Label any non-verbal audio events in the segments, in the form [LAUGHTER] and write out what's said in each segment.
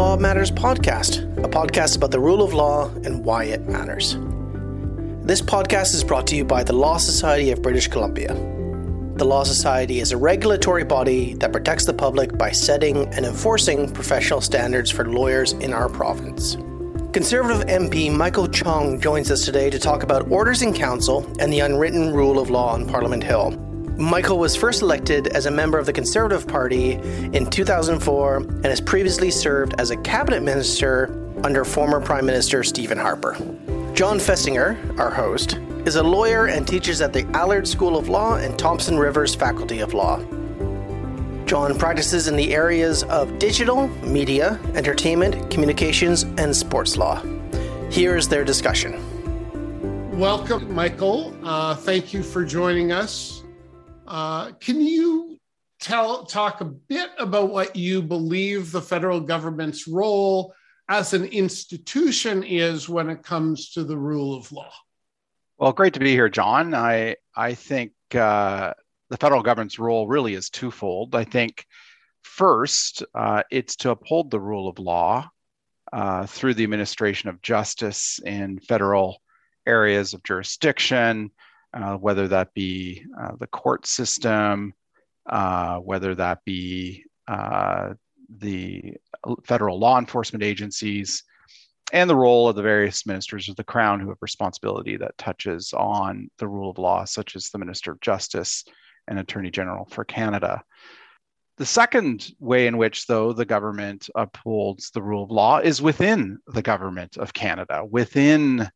Law Matters podcast, a podcast about the rule of law and why it matters. This podcast is brought to you by the Law Society of British Columbia. The Law Society is a regulatory body that protects the public by setting and enforcing professional standards for lawyers in our province. Conservative MP Michael Chong joins us today to talk about orders in council and the unwritten rule of law on Parliament Hill. Michael was first elected as a member of the Conservative Party in 2004 and has previously served as a cabinet minister under former Prime Minister Stephen Harper. Jon Festinger, our host, is a lawyer and teaches at the Allard School of Law and Thompson Rivers Faculty of Law. John practices in the areas of digital, media, entertainment, communications, and sports law. Here is their discussion. Welcome, Michael. Uh, thank you for joining us. Uh, can you tell talk a bit about what you believe the federal government's role as an institution is when it comes to the rule of law? Well, great to be here, Jon. I I think uh, the federal government's role really is twofold. I think first, uh, it's to uphold the rule of law uh, through the administration of justice in federal areas of jurisdiction, uh, whether that be uh, the court system, uh, whether that be uh, the federal law enforcement agencies, and the role of the various ministers of the crown who have responsibility that touches on the rule of law, such as the Minister of Justice and Attorney General for Canada. The second way in which, though, the government upholds the rule of law is within the government of Canada, within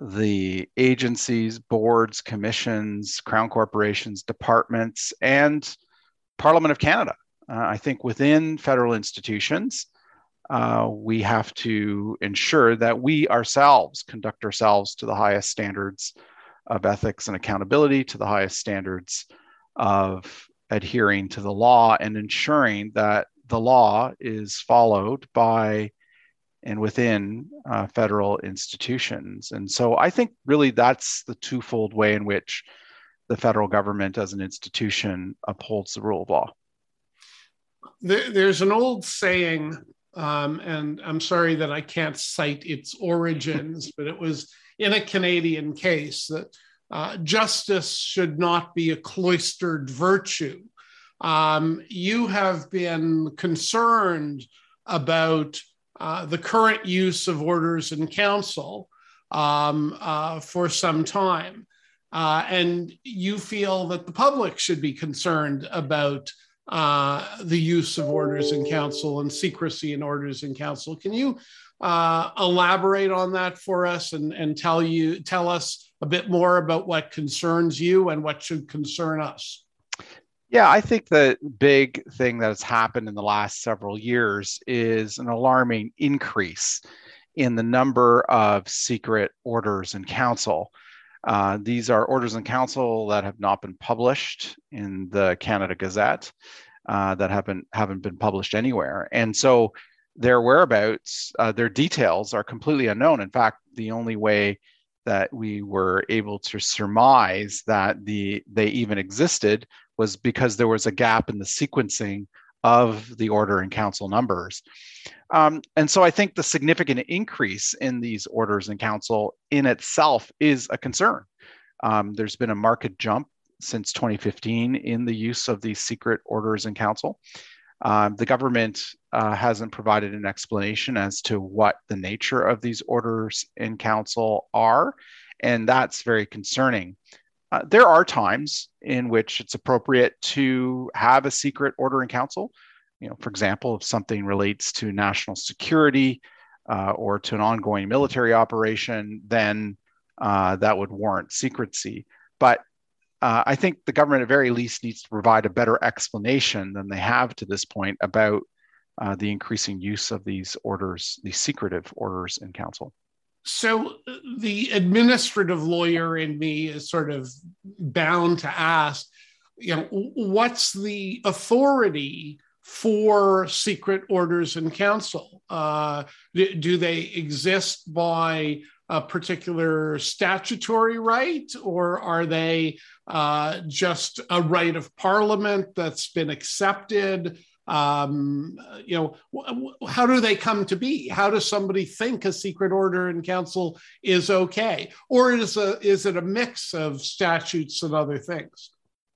the agencies, boards, commissions, crown corporations, departments, and Parliament of Canada. Uh, I think within federal institutions, uh, we have to ensure that we ourselves conduct ourselves to the highest standards of ethics and accountability, to the highest standards of adhering to the law and ensuring that the law is followed by and within uh, federal institutions. And so I think really that's the twofold way in which the federal government as an institution upholds the rule of law. There's an old saying, um, and I'm sorry that I can't cite its origins, [LAUGHS] but it was in a Canadian case that uh, justice should not be a cloistered virtue. Um, you have been concerned about uh, the current use of orders in council um, uh, for some time. Uh, and you feel that the public should be concerned about uh, the use of orders in council and secrecy in orders in council. Can you uh, elaborate on that for us and, and tell you tell us a bit more about what concerns you and what should concern us? Yeah, I think the big thing that has happened in the last several years is an alarming increase in the number of secret orders in council. Uh, these are orders in council that have not been published in the Canada Gazette, uh, that haven't haven't been published anywhere, and so their whereabouts, uh, their details are completely unknown. In fact, the only way that we were able to surmise that the they even existed was because there was a gap in the sequencing of the order in council numbers. Um, and so I think the significant increase in these orders in council in itself is a concern. Um, there's been a market jump since 2015 in the use of these secret orders in council. Um, the government uh, hasn't provided an explanation as to what the nature of these orders in council are, and that's very concerning. Uh, there are times in which it's appropriate to have a secret order in council. You know, for example, if something relates to national security uh, or to an ongoing military operation, then uh, that would warrant secrecy. But uh, I think the government, at very least, needs to provide a better explanation than they have to this point about uh, the increasing use of these orders, these secretive orders in council. So the administrative lawyer in me is sort of bound to ask, you know, what's the authority for secret orders in council? Uh, do, do they exist by a particular statutory right, or are they uh, just a right of parliament that's been accepted? Um, you know, how do they come to be? How does somebody think a secret order in council is okay, or is a is it a mix of statutes and other things?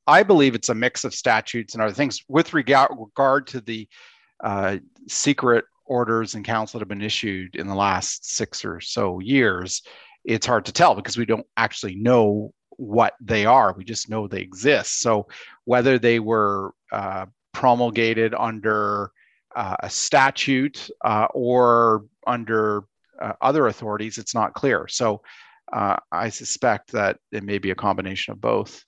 I believe it's a mix of statutes and other things. With regard, regard to the uh, secret orders in council that have been issued in the last six or so years, it's hard to tell because we don't actually know what they are. We just know they exist. So whether they were uh, promulgated under uh, a statute uh, or under uh, other authorities, it's not clear. So uh, I suspect that it may be a combination of both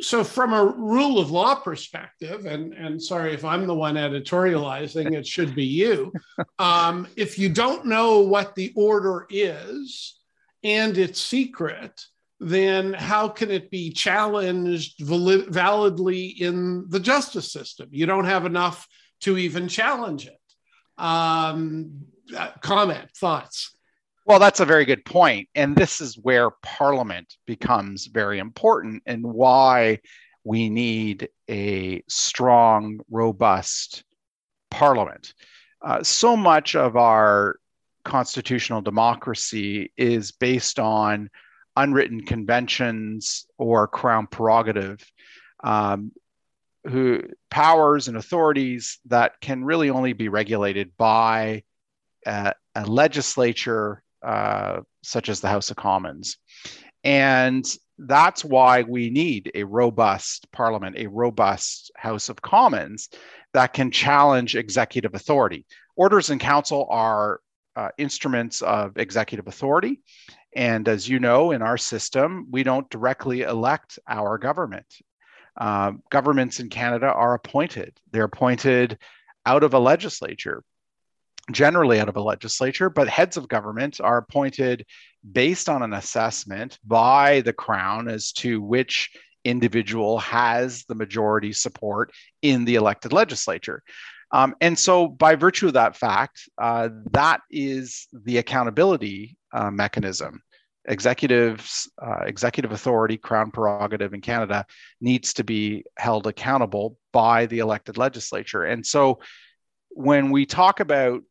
so from a rule of law perspective and and sorry if i'm the one editorializing it should be you [LAUGHS] um, if you don't know what the order is and it's secret then how can it be challenged valid, validly in the justice system you don't have enough to even challenge it um, uh, comment thoughts well, that's a very good point. And this is where Parliament becomes very important and why we need a strong, robust Parliament. Uh, so much of our constitutional democracy is based on unwritten conventions or crown prerogative um, who powers and authorities that can really only be regulated by a, a legislature uh, such as the House of Commons. And that's why we need a robust parliament, a robust House of Commons that can challenge executive authority. Orders in council are uh, instruments of executive authority. And as you know, in our system, we don't directly elect our government. Uh, governments in Canada are appointed, they're appointed out of a legislature generally out of a legislature, but heads of government are appointed based on an assessment by the crown as to which individual has the majority support in the elected legislature. Um, and so, by virtue of that fact, uh, that is the accountability uh, mechanism. Executives, uh, executive authority, crown prerogative in Canada needs to be held accountable by the elected legislature. And so, when we talk about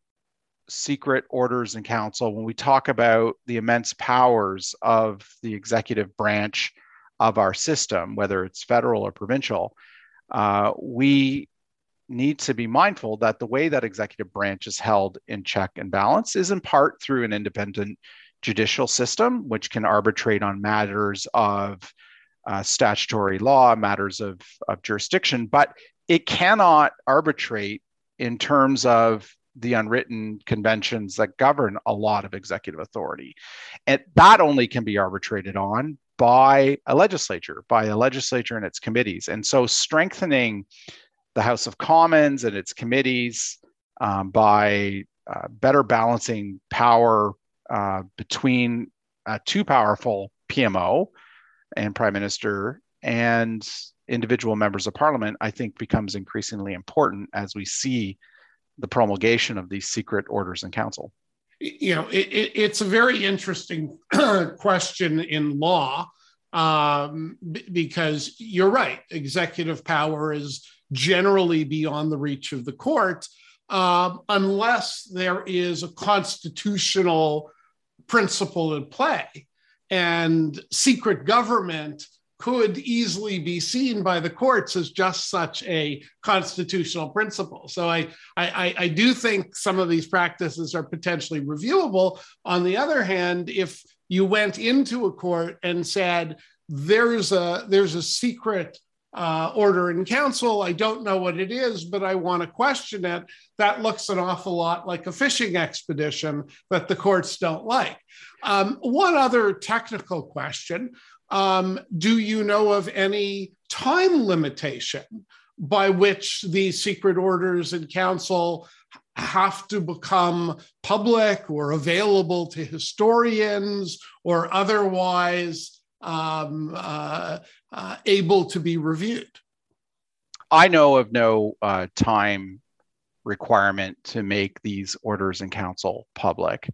secret orders in council, when we talk about the immense powers of the executive branch of our system, whether it's federal or provincial, uh, we need to be mindful that the way that executive branch is held in check and balance is in part through an independent judicial system, which can arbitrate on matters of uh, statutory law, matters of, of jurisdiction, but it cannot arbitrate in terms of the unwritten conventions that govern a lot of executive authority. And that only can be arbitrated on by a legislature, by a legislature and its committees. And so strengthening the House of Commons and its committees um, by uh, better balancing power uh, between uh, too powerful PMO and Prime Minister and individual members of parliament, I think becomes increasingly important as we see the promulgation of these secret orders in council? You know, it, it, it's a very interesting [CLEARS THROAT] question in law um, b- because you're right. Executive power is generally beyond the reach of the court um, unless there is a constitutional principle at play. And secret government could easily be seen by the courts as just such a constitutional principle. So I, I, I do think some of these practices are potentially reviewable. On the other hand, if you went into a court and said, there's a there's a secret uh, order in council. I don't know what it is, but I want to question it. That looks an awful lot like a fishing expedition that the courts don't like. Um, one other technical question um, do you know of any time limitation by which the secret orders in council have to become public or available to historians or otherwise um, uh, uh, able to be reviewed? I know of no uh, time requirement to make these orders in council public.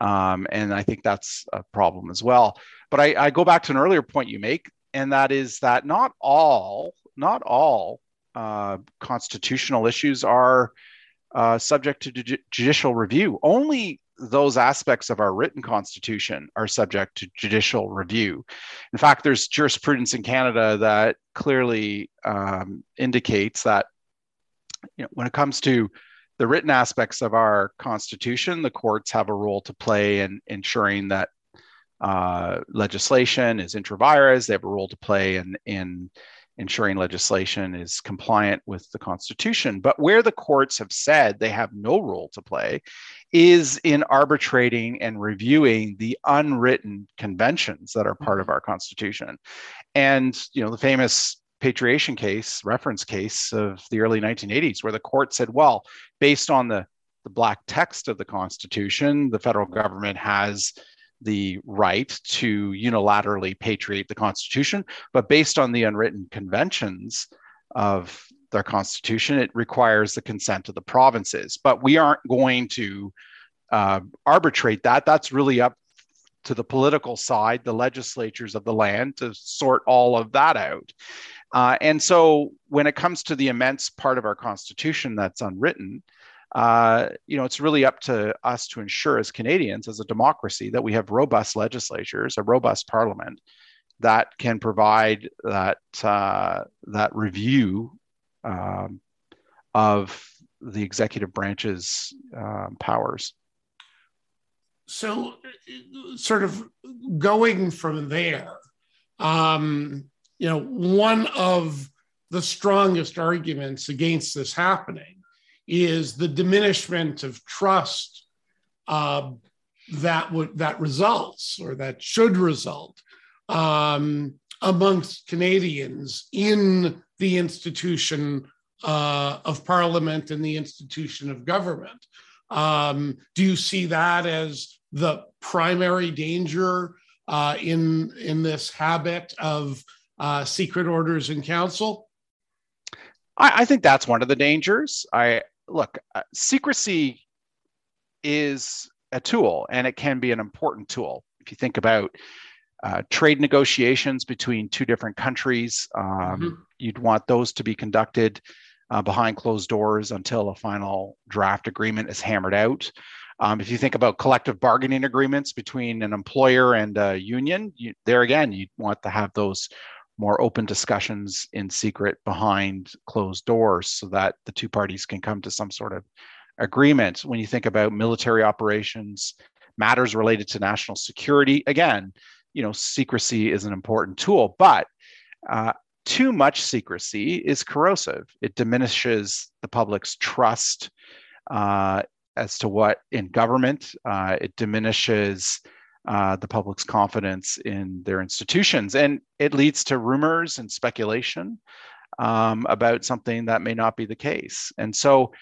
Um, and I think that's a problem as well. But I, I go back to an earlier point you make, and that is that not all, not all uh, constitutional issues are uh, subject to ju- judicial review. Only those aspects of our written constitution are subject to judicial review. In fact, there's jurisprudence in Canada that clearly um, indicates that you know, when it comes to the written aspects of our constitution, the courts have a role to play in ensuring that uh, legislation is intra vires. They have a role to play in, in ensuring legislation is compliant with the Constitution. But where the courts have said they have no role to play is in arbitrating and reviewing the unwritten conventions that are part of mm-hmm. our Constitution. And, you know, the famous patriation case, reference case of the early 1980s, where the court said, well, based on the, the black text of the Constitution, the federal mm-hmm. government has the right to unilaterally patriate the Constitution, but based on the unwritten conventions of their Constitution, it requires the consent of the provinces. But we aren't going to uh, arbitrate that. That's really up to the political side, the legislatures of the land, to sort all of that out. Uh, and so, when it comes to the immense part of our Constitution that's unwritten, uh, you know, it's really up to us to ensure as Canadians, as a democracy, that we have robust legislatures, a robust parliament that can provide that uh, that review um, of the executive branch's um, powers. So, sort of going from there, um, you know, one of the strongest arguments against this happening is the diminishment of trust uh, that would that results or that should result um, amongst Canadians in the institution uh, of parliament and the institution of government. Um, do you see that as the primary danger uh, in in this habit of uh, secret orders in council? I, I, think that's one of the dangers. I look, uh, secrecy is a tool and it can be an important tool. If you think about uh, trade negotiations between two different countries, um, mm-hmm. you'd want those to be conducted uh, behind closed doors until a final draft agreement is hammered out. Um, if you think about collective bargaining agreements between an employer and a union, you, there again, you'd want to have those more open discussions in secret behind closed doors so that the two parties can come to some sort of agreement. When you think about military operations, matters related to national security, again, you know, secrecy is an important tool, but uh, too much secrecy is corrosive. It diminishes the public's trust uh, as to what in government. Uh, it diminishes uh, the public's confidence in their institutions. And it leads to rumors and speculation um, about something that may not be the case. And so,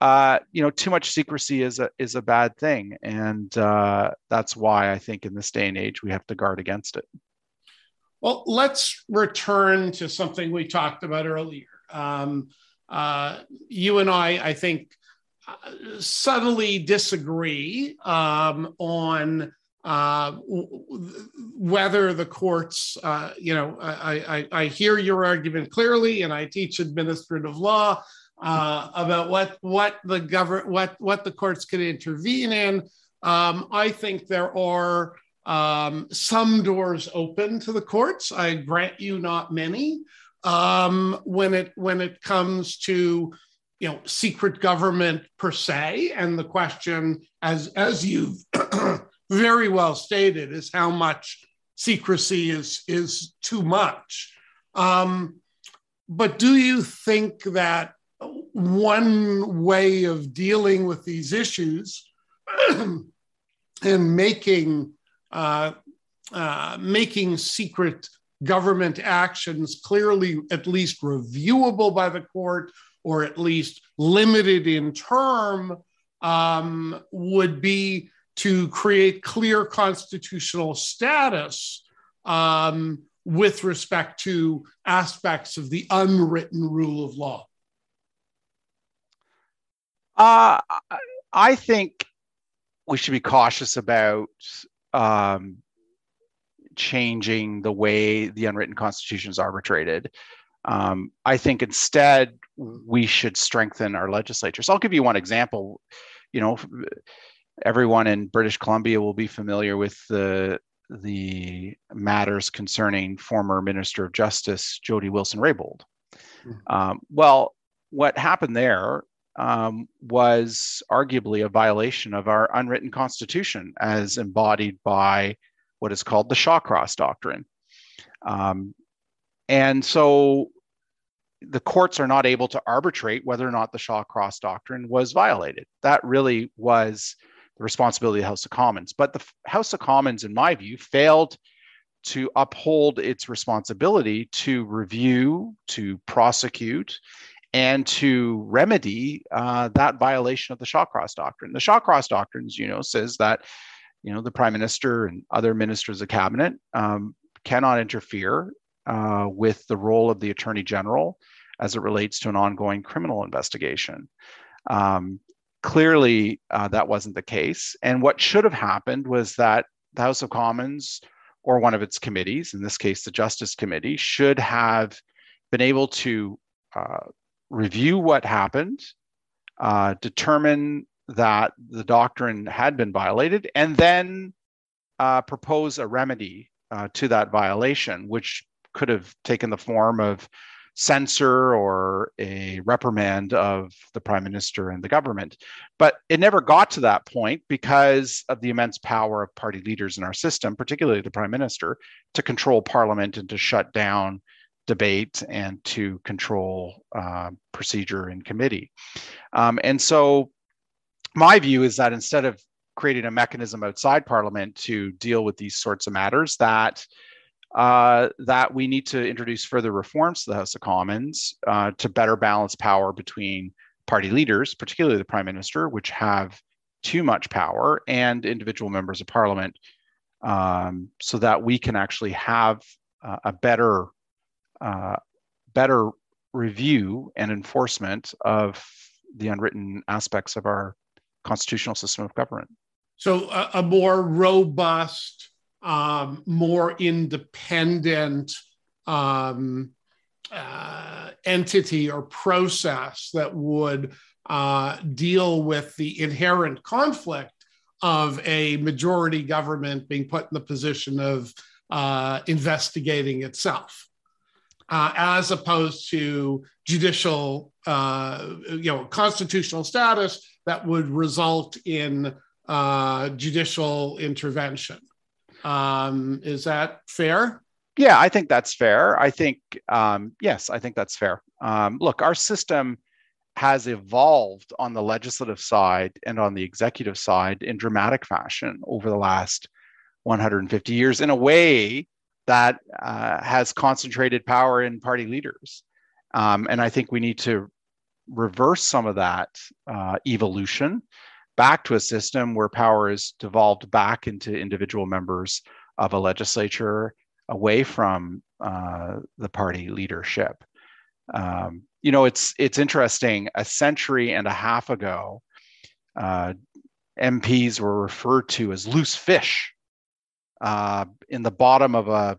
uh, you know, too much secrecy is a is a bad thing, and uh, that's why I think in this day and age we have to guard against it. Well, let's return to something we talked about earlier. Um, uh, you and I, I think, uh, subtly disagree um, on uh, whether the courts, uh, you know, I, I, I, hear your argument clearly, and I teach administrative law uh, about what what the government what what the courts can intervene in. Um, I think there are um, some doors open to the courts. I grant you not many. Um, when it when it comes to you know secret government per se, and the question as as you've very well stated is how much secrecy is is too much. Um, but do you think that one way of dealing with these issues [CLEARS THROAT] and making uh, uh, making secret government actions clearly at least reviewable by the court or at least limited in term um, would be to create clear constitutional status um, with respect to aspects of the unwritten rule of law? Uh, I think we should be cautious about um, changing the way the unwritten constitution is arbitrated. Um, I think instead we should strengthen our legislatures. I'll give you one example. You know, everyone in British Columbia will be familiar with the the matters concerning former Minister of Justice Jody Wilson Raybould. Mm-hmm. Um, well, what happened there um, was arguably a violation of our unwritten constitution as embodied by what is called the Shawcross Doctrine. Um, and so the courts are not able to arbitrate whether or not the Shawcross Doctrine was violated. That really was the responsibility of the House of Commons. But the House of Commons, in my view, failed to uphold its responsibility to review, to prosecute, and to remedy uh, that violation of the Shawcross Doctrine. The Shawcross Doctrine, you know, says that you know the Prime Minister and other ministers of cabinet um, cannot interfere uh, with the role of the Attorney General as it relates to an ongoing criminal investigation. Um, Clearly, uh, that wasn't the case. And what should have happened was that the House of Commons or one of its committees, in this case, the Justice Committee, should have been able to uh, review what happened, uh, determine that the doctrine had been violated, and then uh, propose a remedy uh, to that violation, which could have taken the form of censure or a reprimand of the prime minister and the government. But it never got to that point because of the immense power of party leaders in our system, particularly the prime minister, to control parliament and to shut down debate and to control uh, procedure in committee. Um, and so my view is that instead of creating a mechanism outside parliament to deal with these sorts of matters, that uh, that we need to introduce further reforms to the House of Commons uh, to better balance power between party leaders, particularly the Prime Minister, which have too much power, and individual members of Parliament, um, so that we can actually have uh, a better, uh, better review and enforcement of the unwritten aspects of our constitutional system of government. So, a, a more robust um, more independent um, uh, entity or process that would uh, deal with the inherent conflict of a majority government being put in the position of uh, investigating itself. Uh, as opposed to judicial, uh, you know, constitutional status that would result in uh, judicial intervention. Um, is that fair? Yeah, I think that's fair. I think, um, yes, I think that's fair. Um, look, our system has evolved on the legislative side and on the executive side in dramatic fashion over the last 150 years in a way that uh, has concentrated power in party leaders. Um, and I think we need to reverse some of that uh, evolution back to a system where power is devolved back into individual members of a legislature away from uh, the party leadership. Um, you know, it's it's interesting. A century and a half ago, uh, MPs were referred to as loose fish uh, in the bottom of a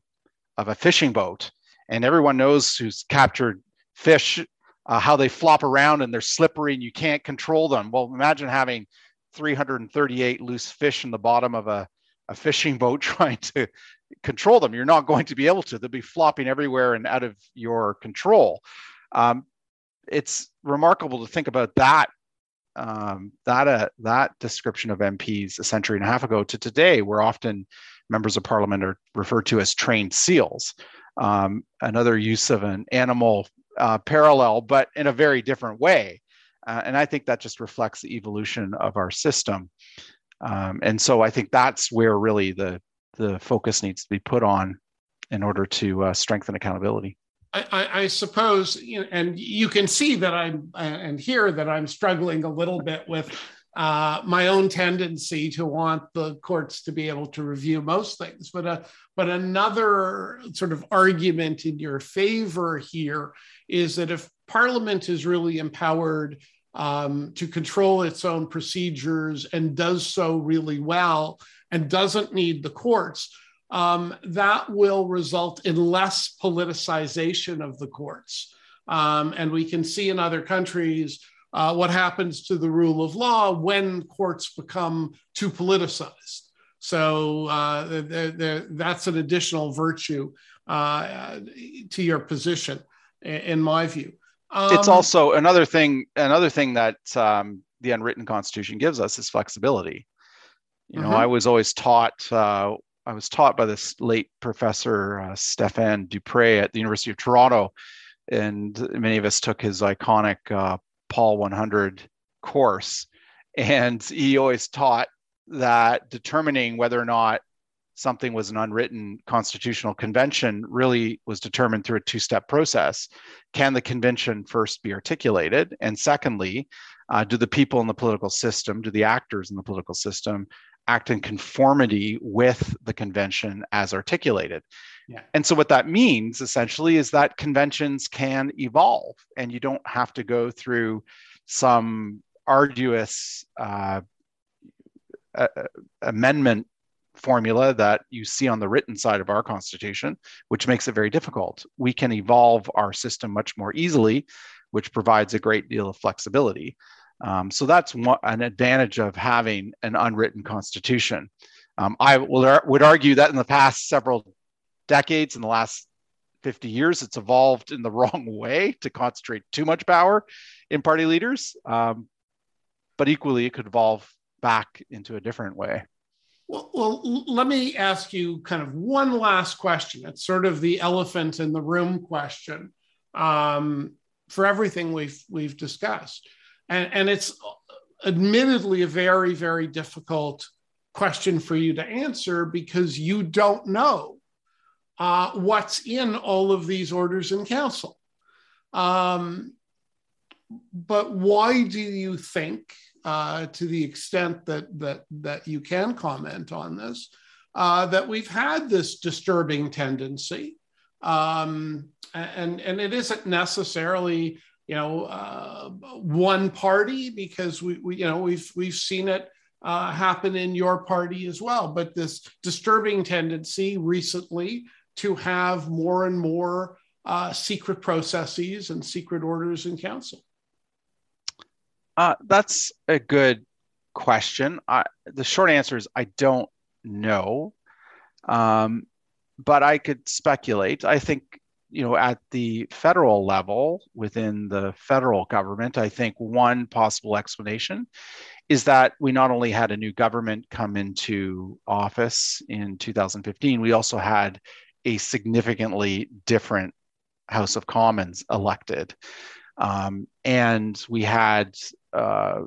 of a fishing boat, and everyone knows who's captured fish uh, how they flop around and they're slippery and you can't control them. Well, imagine having 338 loose fish in the bottom of a, a fishing boat [LAUGHS] trying to control them. You're not going to be able to. They'll be flopping everywhere and out of your control. Um, it's remarkable to think about that um, that uh, that description of MPs a century and a half ago to today, where often members of parliament are referred to as trained seals. Um, another use of an animal uh, parallel, but in a very different way. Uh, and I think that just reflects the evolution of our system. Um, and so I think that's where really the, the focus needs to be put on in order to uh, strengthen accountability. I, I, suppose, you know, and you can see that I'm and hear that I'm struggling a little bit with uh, my own tendency to want the courts to be able to review most things. But uh, but another sort of argument in your favor here is that if Parliament is really empowered um, to control its own procedures and does so really well and doesn't need the courts. um, that will result in less politicization of the courts. Um, and we can see in other countries uh, what happens to the rule of law when courts become too politicized. So uh, they're, they're, that's an additional virtue uh, to your position, in my view. Um, it's also another thing. Another thing that um, the unwritten Constitution gives us is flexibility. You know, mm-hmm. I was always taught. Uh, I was taught by this late professor uh, Stefan Dupré at the University of Toronto, and many of us took his iconic uh, POL 100 course, and he always taught that determining whether or not something was an unwritten constitutional convention really was determined through a two step process. Can the convention first be articulated? And secondly, uh, do the people in the political system, do the actors in the political system act in conformity with the convention as articulated? Yeah. And so, what that means essentially is that conventions can evolve and you don't have to go through some arduous uh, amendment formula that you see on the written side of our constitution, which makes it very difficult. We can evolve our system much more easily, which provides a great deal of flexibility. Um, so that's one, an advantage of having an unwritten constitution. Um, I will, would argue that in the past several decades, in the last 50 years, it's evolved in the [LAUGHS] wrong way to concentrate too much power in party leaders. Um, but equally, it could evolve back into a different way. Well, well, let me ask you kind of one last question. It's sort of the elephant in the room question um, for everything we've we've discussed, and, and it's admittedly a very very difficult question for you to answer because you don't know uh, what's in all of these orders in council. Um, but why do you think uh, to the extent that that that you can comment on this, uh, that we've had this disturbing tendency, um, and and it isn't necessarily you know uh, one party because we, we you know we've we've seen it uh, happen in your party as well, but this disturbing tendency recently to have more and more uh, secret processes and secret orders in council. Uh, that's a good question. I, the short answer is I don't know, um, but I could speculate. I think you know at the federal level within the federal government, I think one possible explanation is that we not only had a new government come into office in 2015, we also had a significantly different House of Commons elected. Um, and we had uh,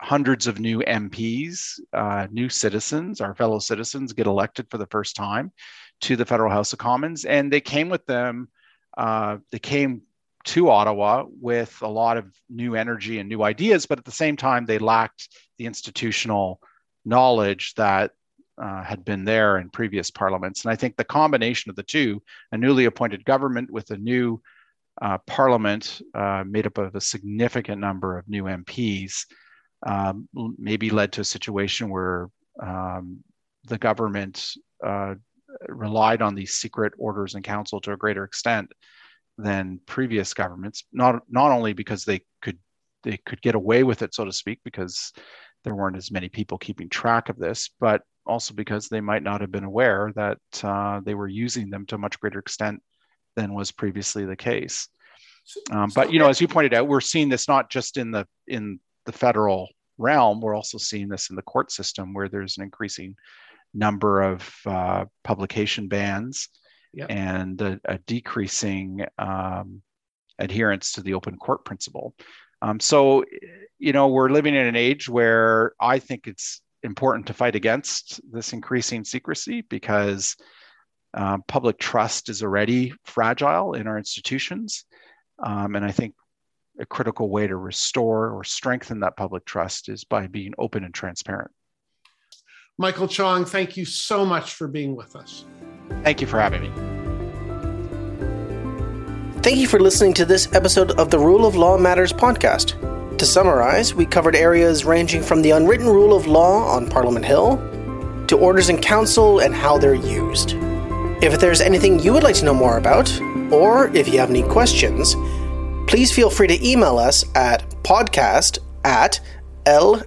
hundreds of new MPs, uh, new citizens, our fellow citizens get elected for the first time to the Federal House of Commons. And they came with them, uh, they came to Ottawa with a lot of new energy and new ideas, but at the same time, they lacked the institutional knowledge that uh, had been there in previous parliaments. And I think the combination of the two, a newly appointed government with a new uh, parliament uh, made up of a significant number of new MPs um, maybe led to a situation where um, the government uh, relied on these secret orders in council to a greater extent than previous governments. Not not only because they could they could get away with it, so to speak, because there weren't as many people keeping track of this, but also because they might not have been aware that uh, they were using them to a much greater extent than was previously the case. Um, but you know, as you pointed out, we're seeing this not just in the in the federal realm. We're also seeing this in the court system, where there's an increasing number of uh, publication bans yep. and a, a decreasing um, adherence to the open court principle. Um, so, you know, we're living in an age where I think it's important to fight against this increasing secrecy because uh, public trust is already fragile in our institutions. Um, and I think a critical way to restore or strengthen that public trust is by being open and transparent. Michael Chong, thank you so much for being with us. Thank you for having me. Thank you for listening to this episode of the Rule of Law Matters podcast. To summarize, we covered areas ranging from the unwritten rule of law on Parliament Hill to orders in council and how they're used. If there's anything you would like to know more about, or if you have any questions, please feel free to email us at podcast at lsbc.org.